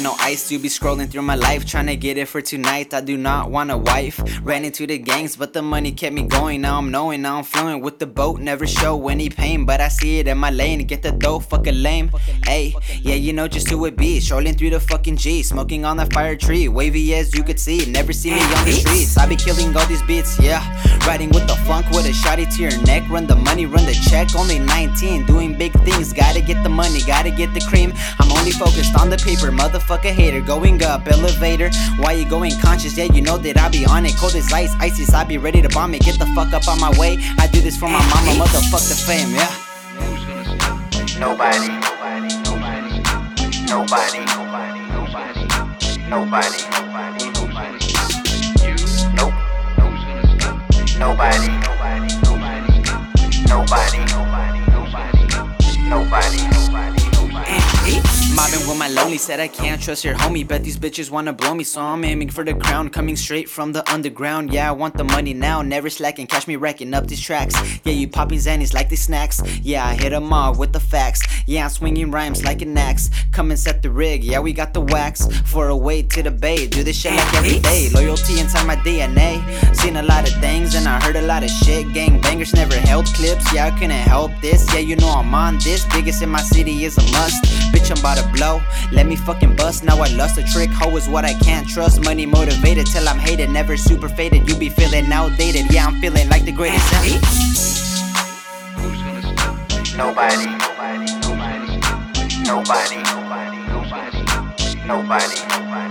with no ice to be scrolling through my life, trying to get it for tonight. I do not want a wife. Ran into the gangs, but the money kept me going. Now I'm knowing, now I'm fluent with the boat. Never show any pain, but I see it in my lane. Get the dough, fucking lame. Hey, yeah, you know just who it be. Strolling through the fucking G, smoking on the fire tree. Wavy as you could see. Never see me on the streets. I be killing all these beats, yeah. Riding with the funk with a shotty to your neck. Run the money, run the check. Only 19, doing big things. Gotta get the money, gotta get the cream. I'm only focused on the paper, motherfucker hater. Going up, elevator. Why you going conscious? Yeah, you know that I be on it. Cold as ice, icy, I be ready to bomb it. Get the fuck up on my way. I do this for my mama, motherfuck the fame, yeah. Nobody. Nobody. Nobody. Nobody. Nobody. Nobody. Nobody. Lonely, said I can't trust your homie. Bet these bitches wanna blow me, so I'm aiming for the crown. Coming straight from the underground. Yeah, I want the money now, never slacking. Catch me racking up these tracks. Yeah, you popping zannies like these snacks. Yeah, I hit 'em all with the facts. Yeah, I'm swinging rhymes like an axe. Come and set the rig. Yeah, we got the wax for a way to the bay. Do this shit like every day. Loyalty inside my DNA. Seen a lot of things and I heard a lot of shit. Gang bangers never held clips. Yeah, I couldn't help this. Yeah, you know I'm on this. Biggest in my city is a must. Bitch, I'm about to blow. Let let me fucking bust, now I lost a trick. Hoe is what I can't trust. Money motivated till I'm hated. Never super faded, you be feeling outdated. Yeah, I'm feeling like the greatest. Nobody. Nobody. Nobody. Nobody. Nobody. Nobody.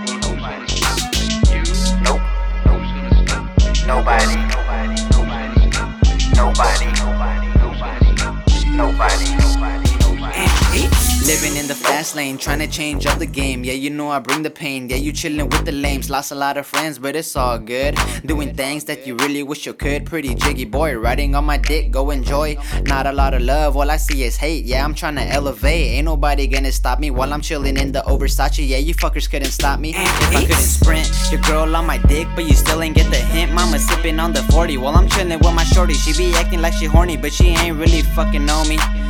Living in the fast lane, trying to change up the game. Yeah, you know I bring the pain. Yeah, you chillin' with the lames. Lost a lot of friends, but it's all good. Doing things that you really wish you could. Pretty jiggy boy, riding on my dick, go enjoy. Not a lot of love, all I see is hate. Yeah, I'm trying to elevate. Ain't nobody gonna stop me while I'm chillin' in the Versace. Yeah, you fuckers couldn't stop me. If I couldn't sprint, your girl on my dick, but you still ain't get the hint. Mama sipping on the 40 while I'm chillin' with my shorty. She be acting like she horny, but she ain't really fucking know me.